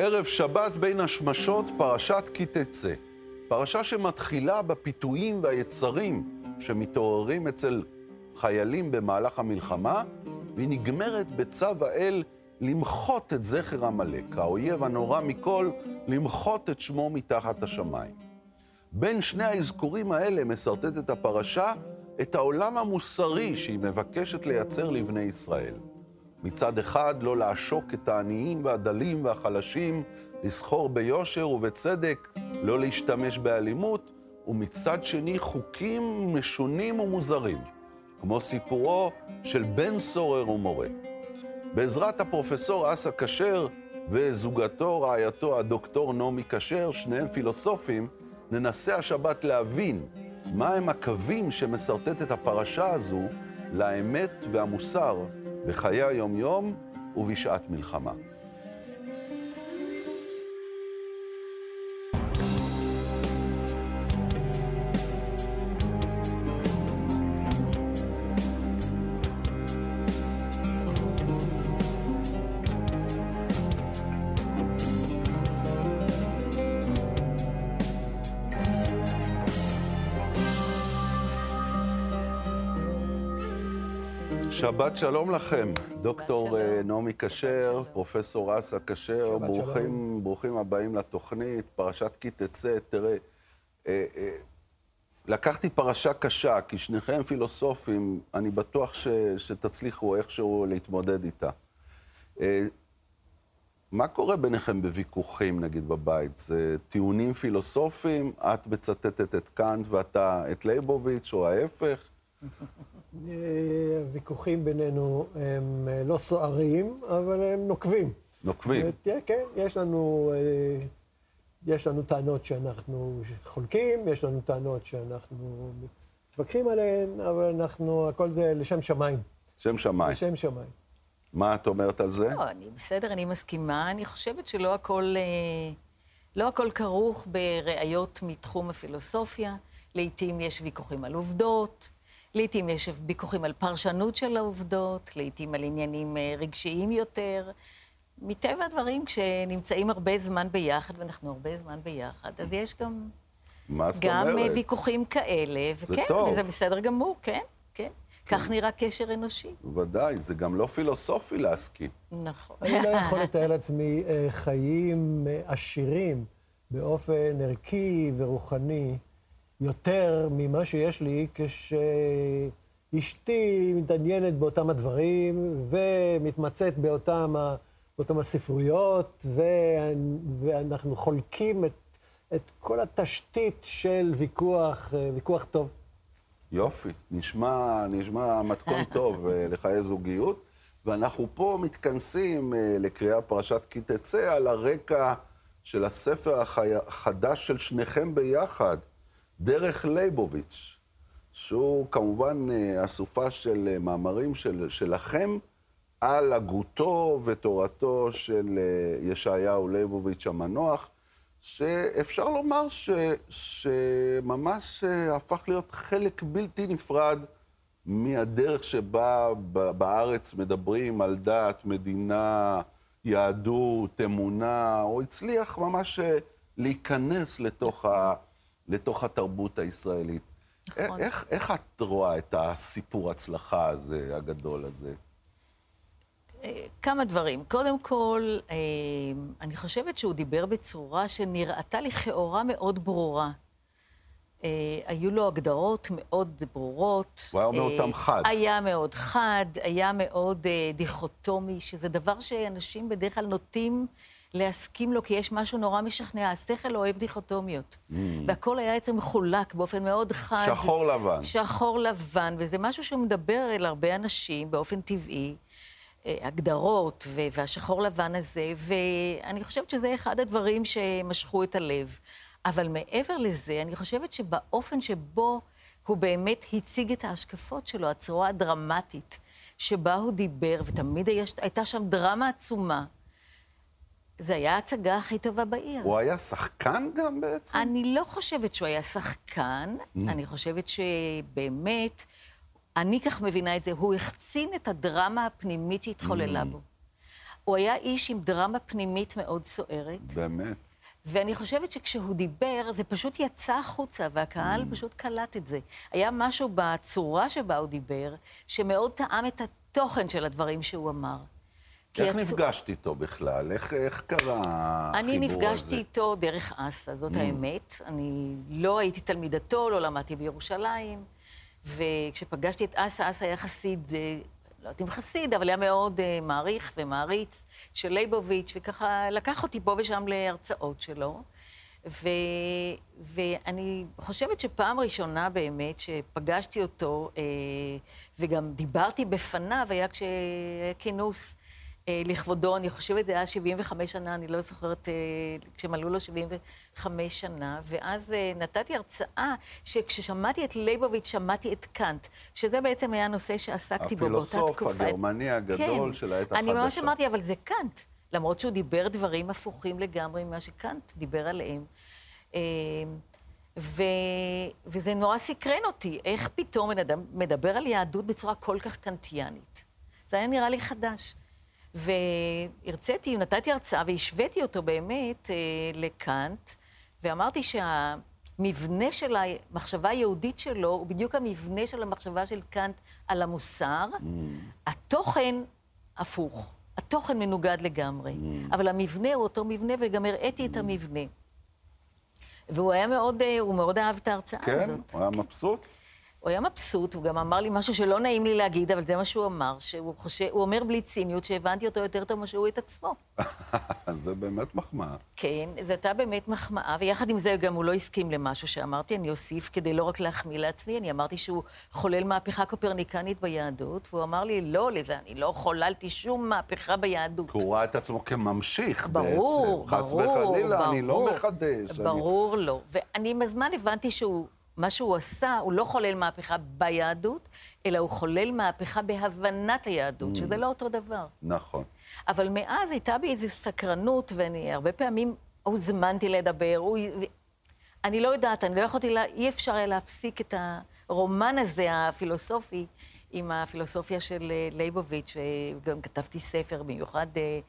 ערב שבת בין השמשות, פרשת כי תצא. פרשה שמתחילה בפיתויים והיצרים שמתעוררים אצל חיילים במהלך המלחמה, והיא נגמרת בצו האל למחות את זכר עמלק, האויב הנורא מכל, למחות את שמו מתחת השמיים. בין שני האזכורים האלה משרטטת הפרשה את העולם המוסרי שהיא מבקשת לייצר לבני ישראל. מצד אחד, לא לעשוק את העניים והדלים והחלשים, לסחור ביושר ובצדק, לא להשתמש באלימות, ומצד שני, חוקים משונים ומוזרים, כמו סיפורו של בן סורר ומורה. בעזרת הפרופסור אסא כשר וזוגתו, רעייתו, הדוקטור נעמי כשר, שניהם פילוסופים, ננסה השבת להבין מהם הקווים שמסרטט הפרשה הזו לאמת והמוסר בחיי היום-יום ובשעת מלחמה. שבת שלום לכם, דוקטור אה, נעמי כשר, פרופסור אסא כשר, ברוכים, ברוכים הבאים לתוכנית, פרשת כי תצא, תראה, אה, אה, לקחתי פרשה קשה, כי שניכם פילוסופים, אני בטוח ש, שתצליחו איכשהו להתמודד איתה. מה קורה ביניכם בוויכוחים, נגיד, בבית? זה טיעונים פילוסופיים, את מצטטת את קאנט ואתה את לייבוביץ', או ההפך? הוויכוחים בינינו הם אה, לא סוערים, אבל הם נוקבים. נוקבים. כן, יש לנו, אה, יש לנו טענות שאנחנו חולקים, יש לנו טענות שאנחנו מתווכחים עליהן, אבל אנחנו, הכל זה לשם שמיים. שם שמיים. לשם שמיים. מה את אומרת על זה? לא, אני בסדר, אני מסכימה. אני חושבת שלא הכל, אה, לא הכל כרוך בראיות מתחום הפילוסופיה. לעתים יש ויכוחים על עובדות. לעתים יש ויכוחים על פרשנות של העובדות, לעתים על עניינים אה, רגשיים יותר. מטבע הדברים, כשנמצאים הרבה זמן ביחד, ואנחנו הרבה זמן ביחד, אז יש גם... מה זאת גם אומרת? גם ויכוחים כאלה, זה וכן, טוב. וזה בסדר גמור, כן, כן. כך נראה קשר אנושי. ודאי, זה גם לא פילוסופי להסכים. נכון. אני לא יכול לתאר לעצמי אה, חיים אה, עשירים באופן ערכי ורוחני. יותר ממה שיש לי כשאשתי מתעניינת באותם הדברים ומתמצאת באותם, באותם הספרויות, ואנחנו חולקים את, את כל התשתית של ויכוח, ויכוח טוב. יופי, נשמע, נשמע מתכון טוב אה, לחיי זוגיות, ואנחנו פה מתכנסים אה, לקריאה פרשת כי תצא על הרקע של הספר החדש של שניכם ביחד. דרך ליבוביץ', שהוא כמובן אה, אסופה של אה, מאמרים של, שלכם על הגותו ותורתו של אה, ישעיהו ליבוביץ' המנוח, שאפשר לומר ש, שממש הפך להיות חלק בלתי נפרד מהדרך שבה בארץ מדברים על דת, מדינה, יהדות, אמונה, הוא הצליח ממש להיכנס לתוך ה... לתוך התרבות הישראלית. נכון. איך, איך את רואה את הסיפור הצלחה הזה, הגדול הזה? אה, כמה דברים. קודם כל, אה, אני חושבת שהוא דיבר בצורה שנראתה לכאורה מאוד ברורה. אה, היו לו הגדרות מאוד ברורות. הוא היה אומר אותם חד. היה מאוד חד, היה מאוד דיכוטומי, שזה דבר שאנשים בדרך כלל נוטים להסכים לו, כי יש משהו נורא משכנע. השכל אוהב דיכוטומיות. Mm. והכל היה אצלם מחולק באופן מאוד חד. שחור לבן. שחור לבן, וזה משהו שמדבר אל הרבה אנשים באופן טבעי. אה, הגדרות והשחור לבן הזה, ואני חושבת שזה אחד הדברים שמשכו את הלב. אבל מעבר לזה, אני חושבת שבאופן שבו הוא באמת הציג את ההשקפות שלו, הצורה הדרמטית שבה הוא דיבר, ותמיד הייתה שם דרמה עצומה, זה היה ההצגה הכי טובה בעיר. הוא היה שחקן גם בעצם? אני לא חושבת שהוא היה שחקן, mm. אני חושבת שבאמת, אני כך מבינה את זה, הוא החצין את הדרמה הפנימית שהתחוללה mm. בו. הוא היה איש עם דרמה פנימית מאוד סוערת. באמת. ואני חושבת שכשהוא דיבר, זה פשוט יצא החוצה, והקהל Mm. פשוט קלט את זה. היה משהו בצורה שבה הוא דיבר, שמאוד טעם את התוכן של הדברים שהוא אמר. כי איך הצו- נפגשת איתו בכלל? איך, איך קרה החיבור אני הזה? Mm. נפגשתי איתו דרך אסא, זאת האמת. אני לא הייתי תלמידתו, לא למדתי בירושלים, וכשפגשתי את אסא, אסא היה חסיד, זה, לא יודעת אם חסיד, אבל היה מאוד uh, מעריך ומעריץ של ליבוביץ', וככה לקח אותי פה ושם להרצאות שלו. ו, ואני חושבת שפעם ראשונה באמת שפגשתי אותו, אה, וגם דיברתי בפניו, היה כשהיה כינוס אה, לכבודו, אני חושבת זה היה 75 שנה, אני לא זוכרת, אה, כשמלאו לו 75 שנה, ואז אה, נתתי הרצאה שכששמעתי את ליבוביץ', שמעתי את קאנט, שזה בעצם היה נושא שעסקתי בו באותה הפילוסוף תקופה. הגרמני הגדול כן. של העת אני ממש החדשה. אמרתי, אבל זה קאנט, למרות שהוא דיבר דברים הפוכים לגמרי ממה שקאנט דיבר עליהם. אה, ו... וזה נורא סקרן אותי, איך פתאום בן אדם מדבר על יהדות בצורה כל כך קנטיאנית. זה היה נראה לי חדש. והרציתי, נתתי הרצאה והשוויתי אותו באמת אה, לקאנט, ואמרתי שהמבנה של המחשבה היהודית שלו הוא בדיוק המבנה של המחשבה של קאנט על המוסר. התוכן הפוך. התוכן מנוגד לגמרי, אבל המבנה הוא אותו מבנה, וגם הראיתי את המבנה. והוא היה מאוד, אה, הוא מאוד אהב את ההרצאה כן? הזאת. הוא היה מבסוט? הוא היה מבסוט, הוא גם אמר לי משהו שלא נעים לי להגיד, אבל זה מה שהוא אמר, שהוא חושב, הוא אומר בלי ציניות שהבנתי אותו יותר טוב ממה שהוא את עצמו. זה באמת מחמאה. כן, זו הייתה באמת מחמאה, ויחד עם זה גם הוא לא הסכים למשהו שאמרתי, אני אוסיף כדי לא רק להחמיא לעצמי, אני אמרתי שהוא חולל מהפכה קופרניקנית ביהדות, והוא אמר לי, לא לזה, אני לא חוללתי שום מהפכה ביהדות. הוא ראה את עצמו כממשיך ברור, בעצם. חס ברור, וחלילה, אני לא ברור. מחדש. אני- ברור, לא. ואני עם הזמן הבנתי שהוא, מה שהוא עשה, הוא לא חולל מהפכה ביהדות, אלא הוא חולל מהפכה בהבנת היהדות, שזה לא אותו דבר. נכון. אבל מאז הייתה בי איזו סקרנות, ואני הרבה פעמים הוזמנתי לדבר. הוא... אני לא יודעת, אני לא יכולתי, לה... אי אפשר היה להפסיק את הרומן הזה, הפילוסופי, עם הפילוסופיה של אה, ליבוביץ', וגם כתבתי ספר, במיוחד אה,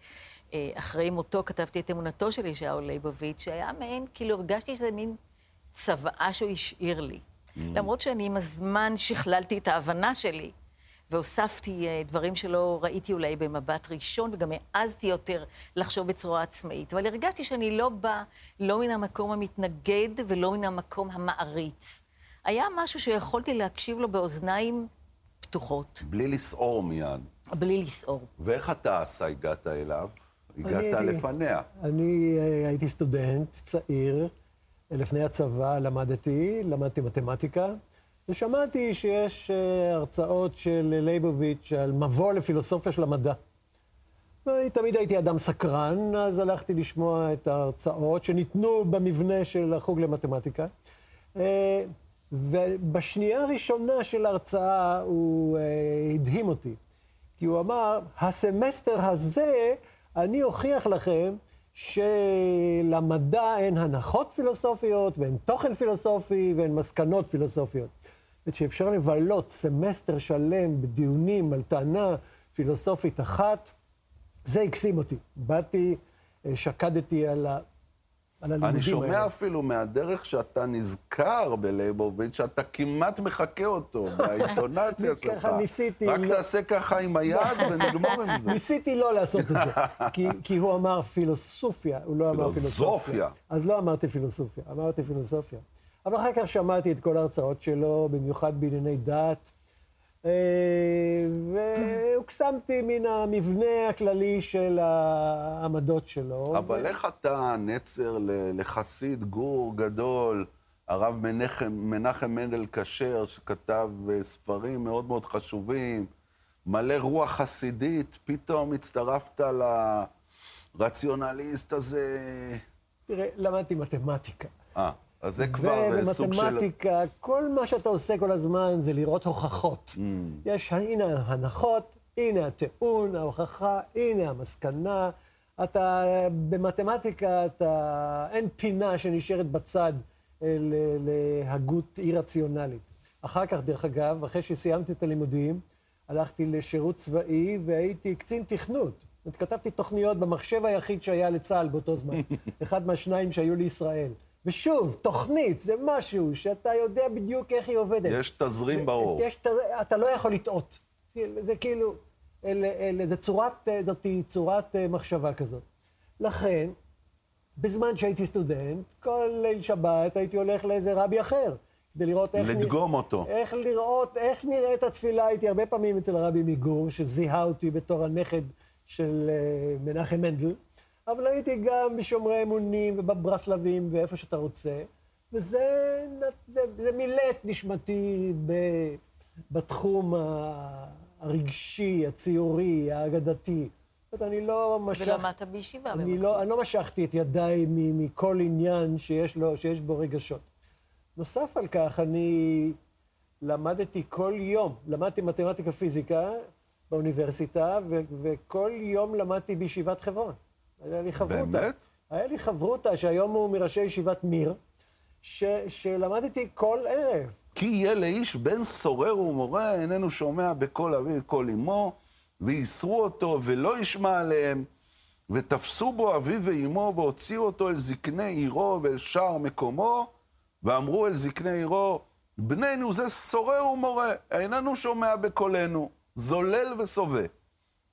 אה, אחרי מותו כתבתי את אמונתו של ישעיהו ליבוביץ', שהיה מעין, כאילו הרגשתי שזה מין צוואה שהוא השאיר לי. למרות שאני עם הזמן שכללתי את ההבנה שלי. והוספתי אה, דברים שלא ראיתי אולי במבט ראשון, וגם העזתי יותר לחשוב בצורה עצמאית. אבל הרגשתי שאני לא באה לא מן המקום המתנגד ולא מן המקום המעריץ. היה משהו שיכולתי להקשיב לו באוזניים פתוחות, בלי לסעור מיד. בלי לסעור. ואיך אתה, עשה, הגעת אליו? הגעת אני- לפניה. אני אה, הייתי סטודנט צעיר, לפני הצבא למדתי, למדתי מתמטיקה, ושמעתי שיש אה, הרצאות של ליבוביץ' על מבוא לפילוסופיה של המדע. תמיד הייתי אדם סקרן, אז הלכתי לשמוע את ההרצאות שניתנו במבנה של החוג למתמטיקה. אה, ובשנייה הראשונה של ההרצאה הוא אה, הדהים אותי. כי הוא אמר, הסמסטר הזה אני אוכיח לכם שלמדע אין הנחות פילוסופיות ואין תוכן פילוסופי ואין מסקנות פילוסופיות. ושאפשר לבלות סמסטר שלם בדיונים על טענה פילוסופית אחת, זה הקסים אותי. באתי, אה, שקדתי על, ה... על הלימודים אני שומע האלה. אפילו מהדרך שאתה נזכר בלייבוביץ', שאתה כמעט מחקה אותו באינטונציה שלך. ככה ניסיתי, רק לא- תעשה ככה עם היד ונגמור עם זה. ניסיתי לא לעשות את זה, כי, כי הוא אמר פילוסופיה, הוא לא אמר פילוסופיה. אז לא אמרתי פילוסופיה, אמרתי פילוסופיה. אבל אחר כך שמעתי את כל ההרצאות שלו, במיוחד בענייני דת, והוקסמתי מן המבנה הכללי של העמדות שלו. אבל איך אתה נצר לחסיד גור גדול, הרב מנחם, מנחם מנדל כשר, שכתב אה, ספרים מאוד מאוד חשובים, מלא רוח חסידית, פתאום הצטרפת לרציונליסט הזה. תראה, למדתי מתמטיקה. אה, אז זה כבר סוג של... ובמתמטיקה, כל מה שאתה עושה כל הזמן זה לראות הוכחות. Mm. יש, הנה ההנחות, הנה הטיעון, ההוכחה, הנה המסקנה. אתה, במתמטיקה, אתה, אין פינה שנשארת בצד אה, להגות אי-רציונלית. אחר כך, דרך אגב, אחרי שסיימתי את הלימודים, הלכתי לשירות צבאי והייתי קצין תכנות. כתבתי תוכניות במחשב היחיד שהיה לצה"ל באותו זמן, אחד מהשניים שהיו לישראל. ושוב, תוכנית זה משהו שאתה יודע בדיוק איך היא עובדת. יש תזרים ברור. יש, אתה לא יכול לטעות. זה, כאילו, אל, אל, זה צורת, זאת צורת אה, מחשבה כזאת. לכן, בזמן שהייתי סטודנט, כל ליל שבת הייתי הולך לאיזה רבי אחר, כדי לראות איך... לדגום נרא... אותו. איך לראות, איך נראית התפילה. הייתי הרבה פעמים אצל הרבי מגור, שזיהה אותי בתור הנכד של uh, מנחם מנדל, אבל הייתי גם בשומרי אמונים ובברסלבים ואיפה שאתה רוצה, וזה זה, זה מילא את נשמתי ב, בתחום הרגשי, הציורי, האגדתי. זאת אומרת, אני לא משך... ולמדת בישיבה. אני לא, אני לא משכתי את ידיי מכל עניין שיש, לו, שיש בו רגשות. נוסף על כך, אני למדתי כל יום, למדתי מתמטיקה פיזיקה באוניברסיטה, ו- וכל יום למדתי בישיבת חברון. היה לי חברותה. באמת? היה לי חברותה, שהיום הוא מראשי ישיבת מיר, ש- שלמדתי כל ערב. כי יהיה לאיש בן סורר ומורה, איננו שומע בקול אביו קול אמו. ואיסרו אותו ולא ישמע עליהם, ותפסו בו אביו ואמו והוציאו אותו אל זקני עירו ואל שער מקומו, ואמרו אל זקני עירו, בנינו זה סורר ומורה, איננו שומע בקולנו, זולל וסובה.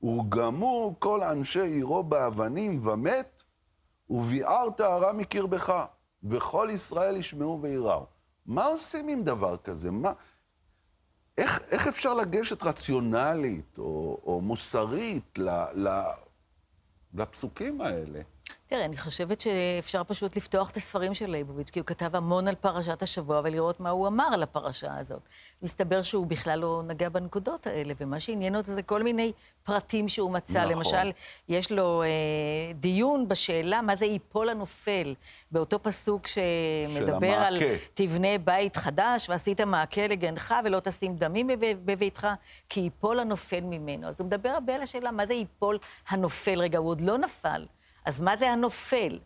וגמו כל אנשי עירו באבנים ומת, וביערת הרע מקרבך, וכל ישראל ישמעו ויראו. מה עושים עם דבר כזה? מה... איך, איך אפשר לגשת רציונלית או, או מוסרית ל, ל, לפסוקים האלה? תראה, אני חושבת שאפשר פשוט לפתוח את הספרים של ליבוביץ', כי הוא כתב המון על פרשת השבוע, ולראות מה הוא אמר על הפרשה הזאת. מסתבר שהוא בכלל לא נגע בנקודות האלה, ומה שעניין אותו זה כל מיני פרטים שהוא מצא. נכון. למשל, יש לו אה, דיון בשאלה מה זה ייפול הנופל, באותו פסוק שמדבר על תבנה בית חדש, ועשית מעקה לגנך, ולא תשים דמים בביתך, כי ייפול הנופל ממנו. אז הוא מדבר הרבה על השאלה מה זה ייפול הנופל. רגע, הוא עוד לא נפל. אז מה זה הנופל?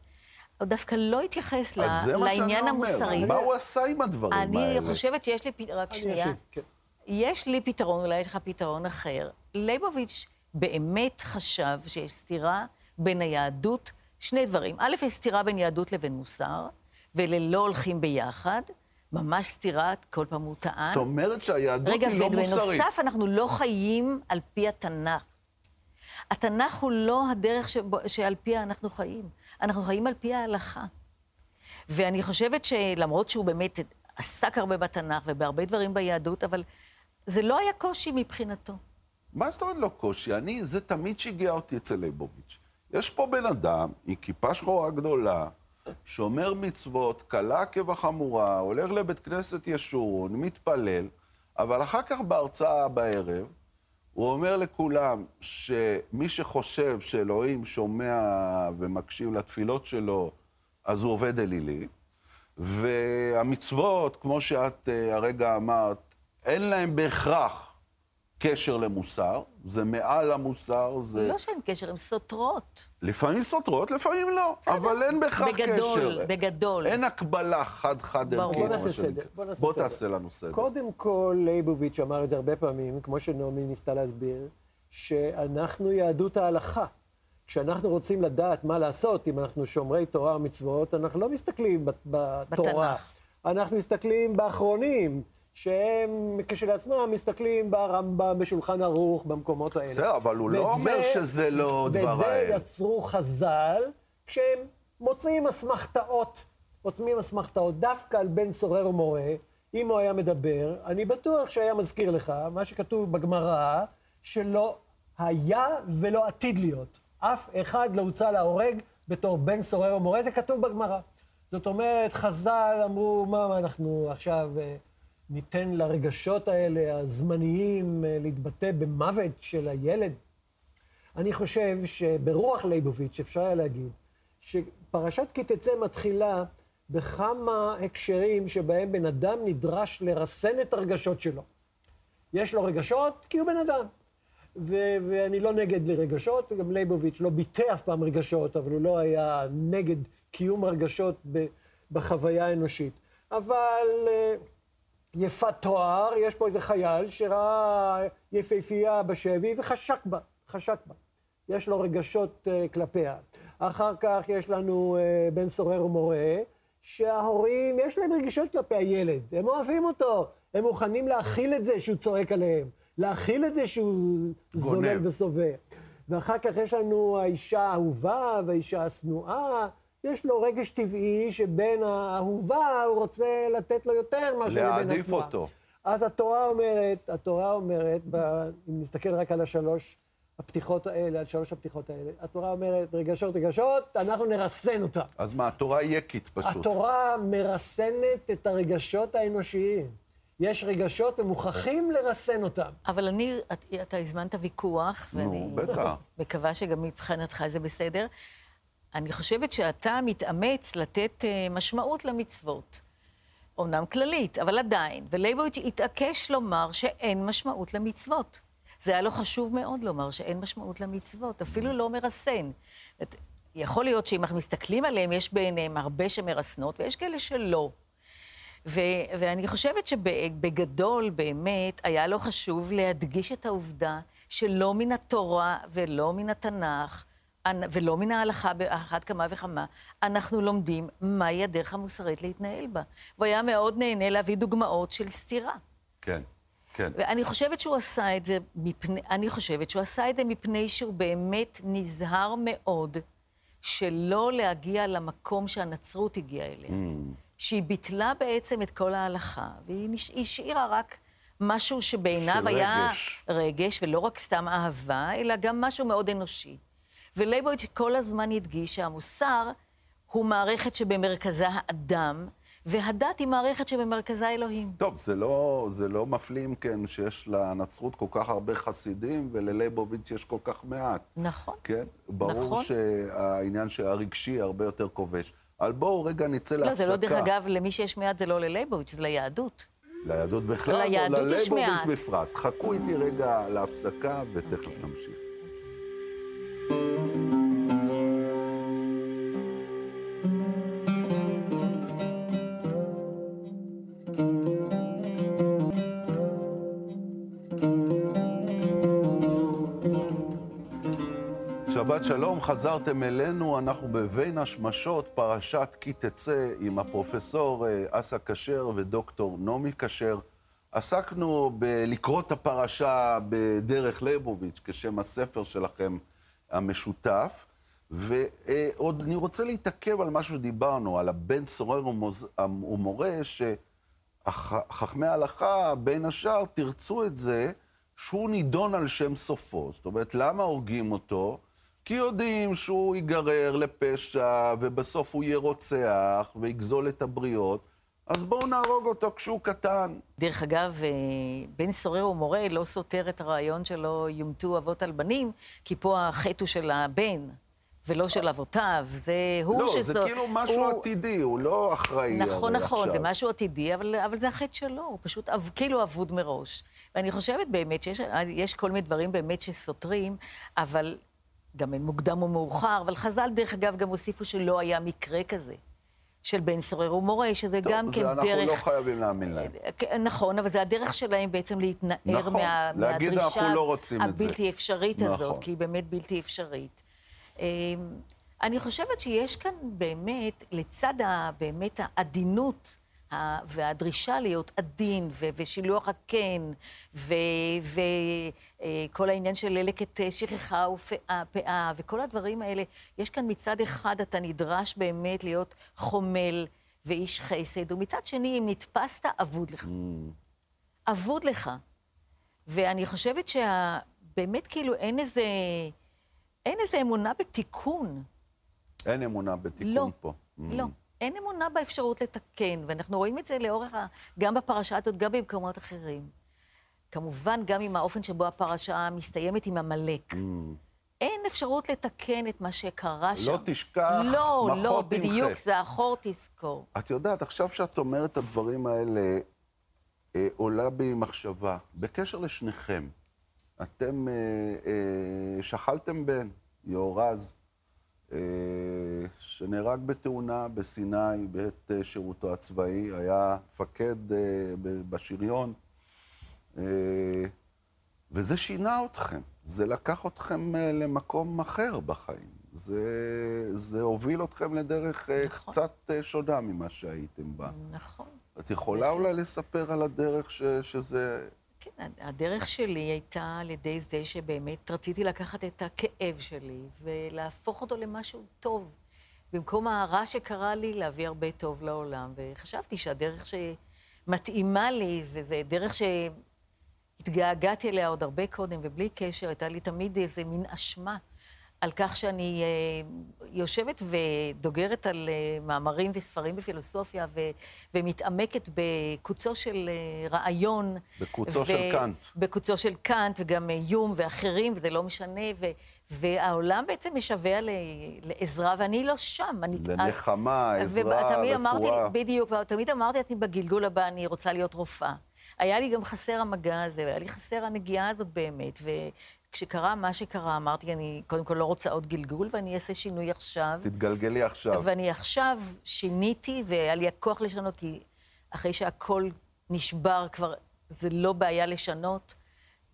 הוא דווקא לא התייחס ל... לעניין המוסרי. מה הוא עשה עם הדברים האלה? אני חושבת שיש לי... פתרון, רק שנייה. כן. יש לי פתרון, אולי יש לך פתרון אחר. ליבוביץ' באמת חשב שיש סתירה בין היהדות, שני דברים. א', יש סתירה בין יהדות לבין מוסר, ואלה לא הולכים ביחד. ממש סתירה, כל פעם הוא טען. זאת אומרת שהיהדות היא לא מוסרית. רגע, ובנוסף, אנחנו לא חיים על פי התנ"ך. התנ"ך הוא לא הדרך שבו, שעל פיה אנחנו חיים. אנחנו חיים על פי ההלכה. ואני חושבת שלמרות שהוא באמת עסק הרבה בתנ"ך ובהרבה דברים ביהדות, אבל זה לא היה קושי מבחינתו. מה זאת אומרת לא קושי? אני, זה תמיד שיגע אותי אצל ליבוביץ'. יש פה בן אדם עם כיפה שחורה גדולה, שומר מצוות, קלה כבחמורה, הולך לבית כנסת ישורון, מתפלל, אבל אחר כך בהרצאה בערב, הוא אומר לכולם שמי שחושב שאלוהים שומע ומקשיב לתפילות שלו, אז הוא עובד אלילי. והמצוות, כמו שאת uh, הרגע אמרת, אין להם בהכרח קשר למוסר, זה מעל המוסר, זה... לא שאין קשר, הן סותרות. לפעמים סותרות, לפעמים לא, אבל אין בהכרח קשר. בגדול, בגדול. אין הקבלה חד-חד ערכית. בוא נעשה סדר. בוא נעשה בוא תעשה לנו סדר. קודם כל, ליבוביץ' אמר את זה הרבה פעמים, כמו שנעמי ניסתה להסביר, שאנחנו יהדות ההלכה. כשאנחנו רוצים לדעת מה לעשות, אם אנחנו שומרי תורה ומצוות, אנחנו לא מסתכלים בתורה. בתנ"ך. אנחנו מסתכלים באחרונים. שהם כשלעצמם מסתכלים ברמב"ם, בשולחן ערוך, במקומות האלה. בסדר, אבל הוא לא אומר שזה לא דבר האל. ואת זה יצרו חז"ל, כשהם מוצאים אסמכתאות, מוצאים אסמכתאות דווקא על בן סורר ומורה, אם הוא היה מדבר, אני בטוח שהיה מזכיר לך מה שכתוב בגמרא, שלא היה ולא עתיד להיות. אף אחד לא הוצא להורג בתור בן סורר ומורה, זה כתוב בגמרא. זאת אומרת, חז"ל אמרו, מה, מה אנחנו עכשיו... אה, ניתן לרגשות האלה, הזמניים, אה, להתבטא במוות של הילד. אני חושב שברוח ליבוביץ' אפשר היה להגיד שפרשת כי תצא מתחילה בכמה הקשרים שבהם בן אדם נדרש לרסן את הרגשות שלו. יש לו רגשות כי הוא בן אדם. ו- ואני לא נגד לרגשות, גם ליבוביץ' לא ביטא אף פעם רגשות, אבל הוא לא היה נגד קיום רגשות ב- בחוויה האנושית. אבל... Uh, יפת תואר, יש פה איזה חייל שראה יפהפייה בשבי וחשק בה, חשק בה. יש לו רגשות אה, כלפיה. אחר כך יש לנו אה, בן סורר ומורה, שההורים, יש להם רגשות כלפי הילד, הם אוהבים אותו, הם מוכנים להכיל את זה שהוא צועק עליהם, להכיל את זה שהוא זולל וסובב. ואחר כך יש לנו האישה האהובה והאישה השנואה. יש לו רגש טבעי שבין האהובה הוא רוצה לתת לו יותר מאשר לבין השנואה. להעדיף אותו. אז התורה אומרת, התורה אומרת, ב, אם נסתכל רק על השלוש הפתיחות האלה, על שלוש הפתיחות האלה, התורה אומרת, רגשות, רגשות, אנחנו נרסן אותם. אז מה, התורה יקית פשוט. התורה מרסנת את הרגשות האנושיים. יש רגשות ומוכרחים לרסן אותם. אבל אני, את, אתה הזמנת ויכוח, נו, ואני בטח. מקווה שגם מבחינתך זה בסדר. אני חושבת שאתה מתאמץ לתת אה, משמעות למצוות. אומנם כללית, אבל עדיין. ולייבוביץ' התעקש לומר שאין משמעות למצוות. זה היה לו חשוב מאוד לומר שאין משמעות למצוות, אפילו לא מרסן. את- יכול להיות שאם אנחנו מסתכלים עליהם, יש ביניהם הרבה שמרסנות, ויש כאלה שלא. ו- ואני חושבת שבגדול, באמת, היה לו חשוב להדגיש את העובדה שלא מן התורה ולא מן התנ"ך, ולא מן ההלכה באחת כמה וכמה, אנחנו לומדים מהי הדרך המוסרית להתנהל בה. והוא היה מאוד נהנה להביא דוגמאות של סתירה. כן, כן. ואני חושבת שהוא עשה את זה מפני, אני חושבת שהוא עשה את זה מפני שהוא באמת נזהר מאוד שלא להגיע למקום שהנצרות הגיעה אליה. שהיא ביטלה בעצם את כל ההלכה, והיא השאירה רק משהו שבעיניו היה. רגש, ולא רק סתם אהבה, אלא גם משהו מאוד אנושי. ולייבוביץ' כל הזמן הדגיש שהמוסר הוא מערכת שבמרכזה האדם, והדת היא מערכת שבמרכזה האלוהים. טוב, זה לא, זה לא מפליא אם כן שיש לנצרות כל כך הרבה חסידים ולליבוביץ' יש כל כך מעט. נכון. כן? ברור נכון. שהעניין שהרגשי הרבה יותר כובש. אבל בואו רגע נצא לא, להפסקה. זה לא, דרך אגב, למי שיש מעט זה לא ללייבוביץ', זה ליהדות. ליהדות בכלל, ליהדות או מעט. בפרט. חכו איתי רגע להפסקה ותכף נמשיך. שבת שלום, חזרתם אלינו, אנחנו בבין השמשות, פרשת כי תצא, עם הפרופסור אה, אסא כשר ודוקטור נעמי כשר. עסקנו בלקרוא את הפרשה בדרך ליבוביץ', כשם הספר שלכם המשותף, ועוד אני רוצה להתעכב על משהו שדיברנו, על הבן סורר ומוז- ומורה, שחכמי ההלכה, בין השאר, תרצו את זה, שהוא נידון על שם סופו. זאת אומרת, למה הורגים אותו? כי יודעים שהוא ייגרר לפשע, ובסוף הוא יהיה רוצח, ויגזול את הבריות, אז בואו נהרוג אותו כשהוא קטן. דרך אגב, אה, בן סורר ומורה לא סותר את הרעיון שלא יומתו אבות על בנים, כי פה החטא הוא של הבן, ולא של אבותיו. זה הוא לא, שזו... זה כאילו משהו הוא- עתידי, הוא לא אחראי נכון, נכון, זה עכשיו. משהו עתידי, אבל, אבל זה החטא שלו, הוא פשוט אב, כאילו אבוד מראש. ואני חושבת באמת שיש יש כל מיני דברים באמת שסותרים, אבל גם אין מוקדם ומאוחר, אבל חז"ל, דרך אגב, גם הוסיפו שלא היה מקרה כזה. של בן סורר ומורה, שזה טוב, גם זה כן אנחנו דרך... לא חייבים להאמין להם. כן, נכון, אבל זה הדרך שלהם בעצם להתנער נכון, מה, להגיד, מהדרישה "אנחנו לא רוצים זה". הבלתי אפשרית הזאת, נכון. כי היא באמת בלתי אפשרית. אמ, אני חושבת שיש כאן באמת, לצד באמת העדינות והדרישה להיות עדין ו- ושילוח הקן וכל העניין של ללקט אה, שכחה ופאה פאה, וכל הדברים האלה, יש כאן מצד אחד אתה נדרש באמת להיות חומל ואיש חסד, ומצד שני, אם נתפסת, אבוד לך. אבוד לך. ואני חושבת שבאמת כאילו אין איזה, אין איזה אמונה בתיקון. אין אמונה בתיקון לא, פה. Mm. לא. אין אמונה באפשרות לתקן, ואנחנו רואים את זה לאורך, ה... גם בפרשה הזאת, גם במקומות אחרים. כמובן, גם עם האופן שבו הפרשה מסתיימת עם עמלק. אין אפשרות לתקן את מה שקרה שם. Mm. לא תשכח, לא, מחות לא, תמחה. בדיוק, זה החור תזכור. את יודעת, עכשיו שאת אומרת את הדברים האלה, אה, עולה בי מחשבה. בקשר לשניכם, אתם אה, אה, שכלתם בן, יהורז, אה, שנהרג בתאונה בסיני בעת אה, שירותו הצבאי, היה מפקד אה, בשריון. אה, וזה שינה אתכם, זה לקח אתכם אה, למקום אחר בחיים. זה, זה הוביל אתכם לדרך אה, נכון. קצת שונה ממה שהייתם בה. נכון. את יכולה אולי לספר על הדרך ש, שזה... כן, הדרך שלי הייתה על ידי זה שבאמת רציתי לקחת את הכאב שלי ולהפוך אותו למשהו טוב. במקום הרע שקרה לי, להביא הרבה טוב לעולם. וחשבתי שהדרך שמתאימה לי, וזו דרך שהתגעגעתי אליה עוד הרבה קודם, ובלי קשר, הייתה לי תמיד איזה מין אשמה על כך שאני אה, יושבת ודוגרת על אה, מאמרים וספרים בפילוסופיה, ו, ומתעמקת בקוצו של אה, רעיון. בקוצו של קאנט. בקוצו של קאנט, וגם אה, יום ואחרים, וזה לא משנה, ו, והעולם בעצם משווע ל, לעזרה, ואני לא שם. אני, לנחמה, עזרה, ותמיד אמרתי, רפואה. בדיוק, ותמיד אמרתי לעצמי, בגלגול הבא אני רוצה להיות רופאה. היה לי גם חסר המגע הזה, היה לי חסר הנגיעה הזאת באמת, וכשקרה מה שקרה, אמרתי, אני קודם כל לא רוצה עוד גלגול, ואני אעשה שינוי עכשיו. תתגלגלי עכשיו. ואני עכשיו שיניתי, והיה לי הכוח לשנות, כי אחרי שהכל נשבר כבר, זה לא בעיה לשנות.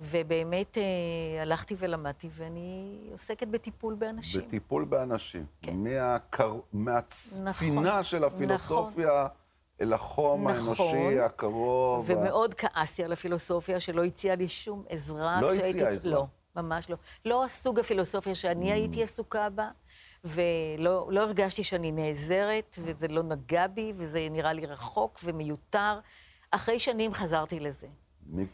ובאמת אה, הלכתי ולמדתי, ואני עוסקת בטיפול באנשים. בטיפול באנשים. כן. מהקר... מהצינה נכון, של הפילוסופיה אל החום נכון. האנושי הקרוב. ומאוד כעסתי על הפילוסופיה, שלא הציעה לי שום עזרה. לא הציעה עזרה. לא, ממש לא. לא הסוג הפילוסופיה שאני הייתי עסוקה בה, ולא לא הרגשתי שאני נעזרת, וזה לא נגע בי, וזה נראה לי רחוק ומיותר. אחרי שנים חזרתי לזה.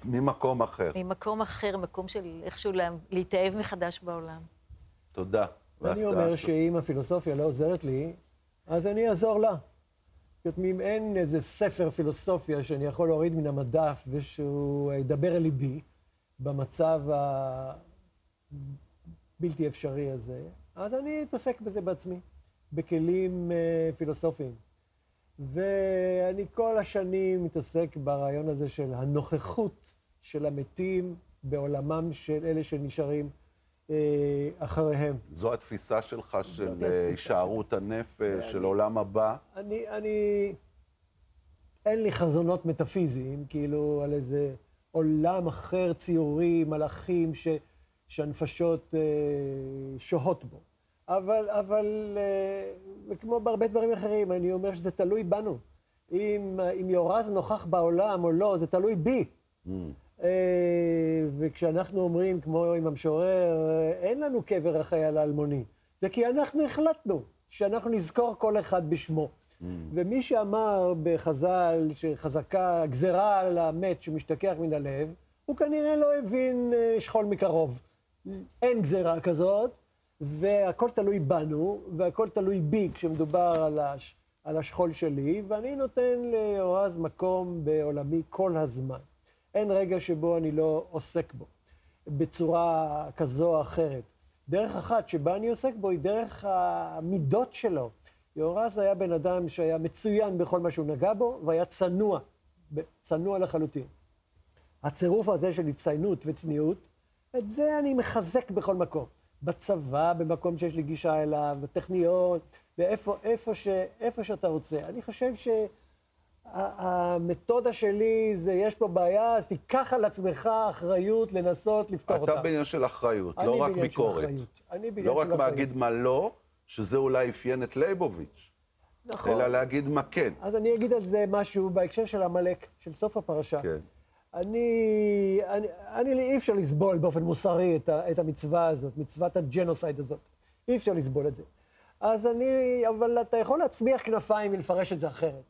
ממקום אחר. ממקום אחר, מקום של איכשהו לה- להתאהב מחדש בעולם. תודה. אני אומר. שאם הפילוסופיה לא עוזרת לי, אז אני אעזור לה. אם אין איזה ספר פילוסופיה שאני יכול להוריד מן המדף ושהוא ידבר אל ליבי במצב הבלתי אפשרי הזה, אז אני אתעסק בזה בעצמי, בכלים אה, פילוסופיים. ואני כל השנים מתעסק ברעיון הזה של הנוכחות של המתים בעולמם של אלה שנשארים אה, אחריהם. זו התפיסה שלך של. אה, הישארות הנפש, של עולם הבא. אני, אני, אין לי חזונות מטאפיזיים, כאילו, על איזה עולם אחר, ציורי, מלאכים, ש, שהנפשות אה, שוהות בו. אבל, אבל, אה, וכמו בהרבה דברים אחרים, אני אומר שזה תלוי בנו. אם, אם יורז נוכח בעולם או לא, זה תלוי בי. אה, וכשאנחנו אומרים, כמו עם המשורר, אה, אין לנו קבר החייל האלמוני. זה כי אנחנו החלטנו שאנחנו נזכור כל אחד בשמו. ומי שאמר בחז"ל שחזקה גזרה על המת שמשתכח מן הלב, הוא כנראה לא הבין אה, שכול מקרוב. אין גזרה כזאת, והכל תלוי בנו, והכל תלוי בי כשמדובר על, הש, על השכול שלי, ואני נותן ליורז מקום בעולמי כל הזמן. אין רגע שבו אני לא עוסק בו, בצורה כזו או אחרת. דרך אחת שבה אני עוסק בו היא דרך המידות שלו. יהורז היה בן אדם שהיה מצוין בכל מה שהוא נגע בו, והיה צנוע, צנוע לחלוטין. הצירוף הזה של הצטיינות וצניעות, את זה אני מחזק בכל מקום. בצבא, במקום שיש לי גישה אליו, בטכניון, ואיפה איפה ש, איפה שאתה רוצה. אני חושב שהמתודה שלי זה, יש פה בעיה, אז תיקח על עצמך אחריות לנסות לפתור אותה. אתה בעניין של אחריות, לא רק בעניין של ביקורת. אחריות. אני בעניין לא רק של אחריות. להגיד מה לא, שזה אולי אפיין את לייבוביץ', נכון. אלא להגיד מה כן. אז אני אגיד על זה משהו בהקשר של עמלק, של סוף הפרשה. כן. אני, אני, אני, אי אפשר לסבול באופן מוסרי את, ה, את המצווה הזאת, מצוות ה genocide הזאת. אי אפשר לסבול את זה. אז אני, אבל אתה יכול להצמיח כנפיים ולפרש את זה אחרת.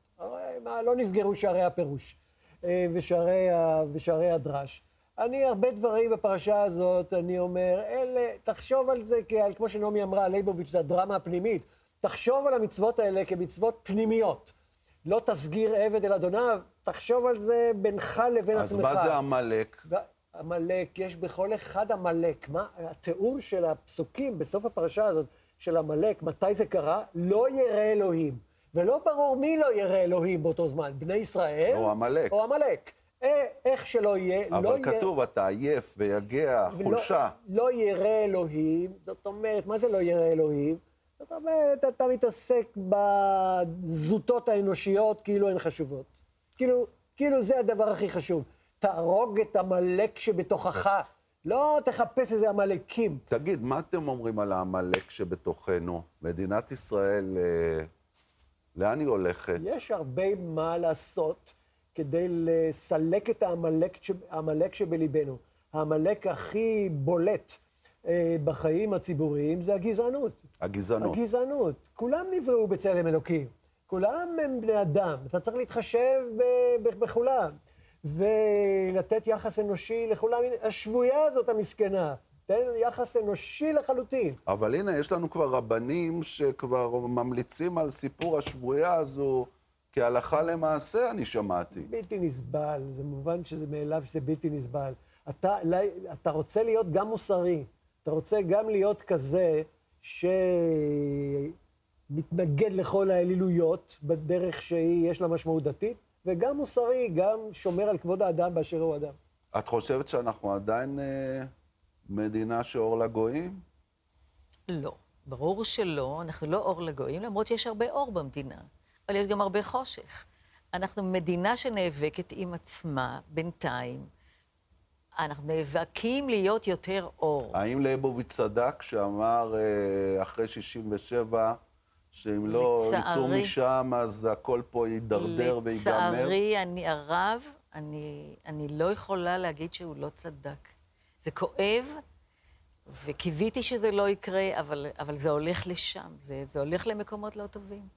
מה, לא נסגרו שערי הפירוש אה, ושערי, ה, ושערי הדרש. אני, הרבה דברים בפרשה הזאת, אני אומר, אלה, תחשוב על זה, כעל, כמו שנעמי אמרה, לייבוביץ', זה הדרמה הפנימית. תחשוב על המצוות האלה כמצוות פנימיות. לא תסגיר עבד אל אדוניו, תחשוב על זה בינך לבין אז עצמך. מה זה עמלק? עמלק, יש בכל אחד עמלק. מה, התיאור של הפסוקים בסוף הפרשה הזאת, של עמלק, מתי זה קרה? לא ירא אלוהים. ולא ברור מי לא ירא אלוהים באותו זמן, בני ישראל? או עמלק. או עמלק. אה, איך שלא יהיה, לא אבל יהיה... כתוב, אתה עייף ויגע, ולא- חולשה. לא ירא אלוהים, זאת אומרת, מה זה לא ירא אלוהים? זאת אומרת, אתה מתעסק בזוטות האנושיות כאילו הן חשובות. כאילו, כאילו זה הדבר הכי חשוב. תהרוג את עמלק שבתוכך, לא תחפש איזה עמלקים. תגיד, מה אתם אומרים על העמלק שבתוכנו? מדינת ישראל, אה, לאן היא הולכת? יש הרבה מה לעשות כדי לסלק את העמלק, ש- העמלק שבליבנו. העמלק הכי בולט אה, בחיים הציבוריים זה הגזענות. הגזענות. הגזענות. כולם נבראו בצלם אלוקים. כולם הם בני אדם. אתה צריך להתחשב ב- ב- בכולם. ולתת יחס אנושי לכולם. השבויה הזאת המסכנה. תן יחס אנושי לחלוטין. אבל הנה, יש לנו כבר רבנים שכבר ממליצים על סיפור השבויה הזו כהלכה למעשה, אני שמעתי. בלתי נסבל, זה מובן שזה מאליו שזה בלתי נסבל. אתה, אתה רוצה להיות גם מוסרי, אתה רוצה גם להיות כזה שמתנגד לכל האלילויות בדרך שיש לה משמעות דתית, וגם מוסרי, גם שומר על כבוד האדם באשר הוא אדם. את חושבת שאנחנו עדיין אה, מדינה שאור לגויים? לא, ברור שלא, אנחנו לא אור לגויים, למרות שיש הרבה אור במדינה, אבל יש גם הרבה חושך. אנחנו מדינה שנאבקת עם עצמה בינתיים. אנחנו נאבקים להיות יותר אור. האם ליבוביץ' צדק כשאמר אה, אחרי 67, שאם לא יצאו משם, אז הכל פה יידרדר וייגמר? לצערי, אני הרב, אני, אני לא יכולה להגיד שהוא לא צדק. זה כואב, וקיוויתי שזה לא יקרה, אבל, אבל זה הולך לשם, זה, זה הולך למקומות לא טובים.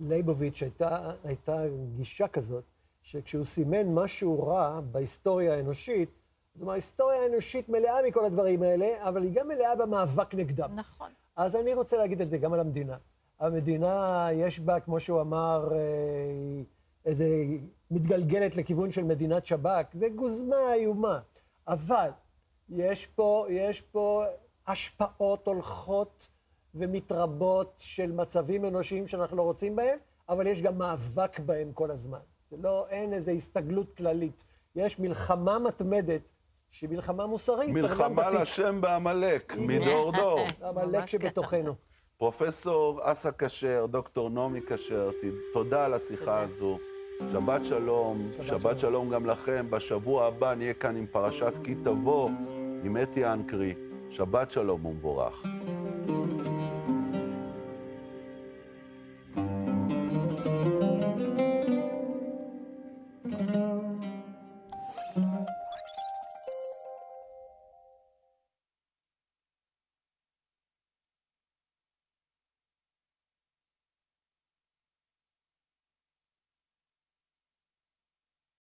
ליבוביץ' הייתה, הייתה גישה כזאת, שכשהוא סימן משהו רע בהיסטוריה האנושית, זאת אומרת, ההיסטוריה האנושית מלאה מכל הדברים האלה, אבל היא גם מלאה במאבק נגדם. נכון. אז אני רוצה להגיד את זה גם על המדינה. המדינה, יש בה, כמו שהוא אמר, אה, איזה מתגלגלת לכיוון של מדינת שב"כ, זה גוזמה איומה. אבל יש פה, יש פה השפעות הולכות ומתרבות של מצבים אנושיים שאנחנו לא רוצים בהם, אבל יש גם מאבק בהם כל הזמן. זה לא, אין איזו הסתגלות כללית. יש מלחמה מתמדת, שהיא מלחמה מוסרית, מלחמה. לשם בעמלק, מדור דור. עמלק. שבתוכנו. פרופסור אסא כשר, דוקטור נעמי כשר, תודה על השיחה הזו. שבת שלום, שבת שבת שלום גם לכם. בשבוע הבא נהיה כאן עם פרשת כי תבוא, עם אתי אנקרי. שבת שלום ומבורך.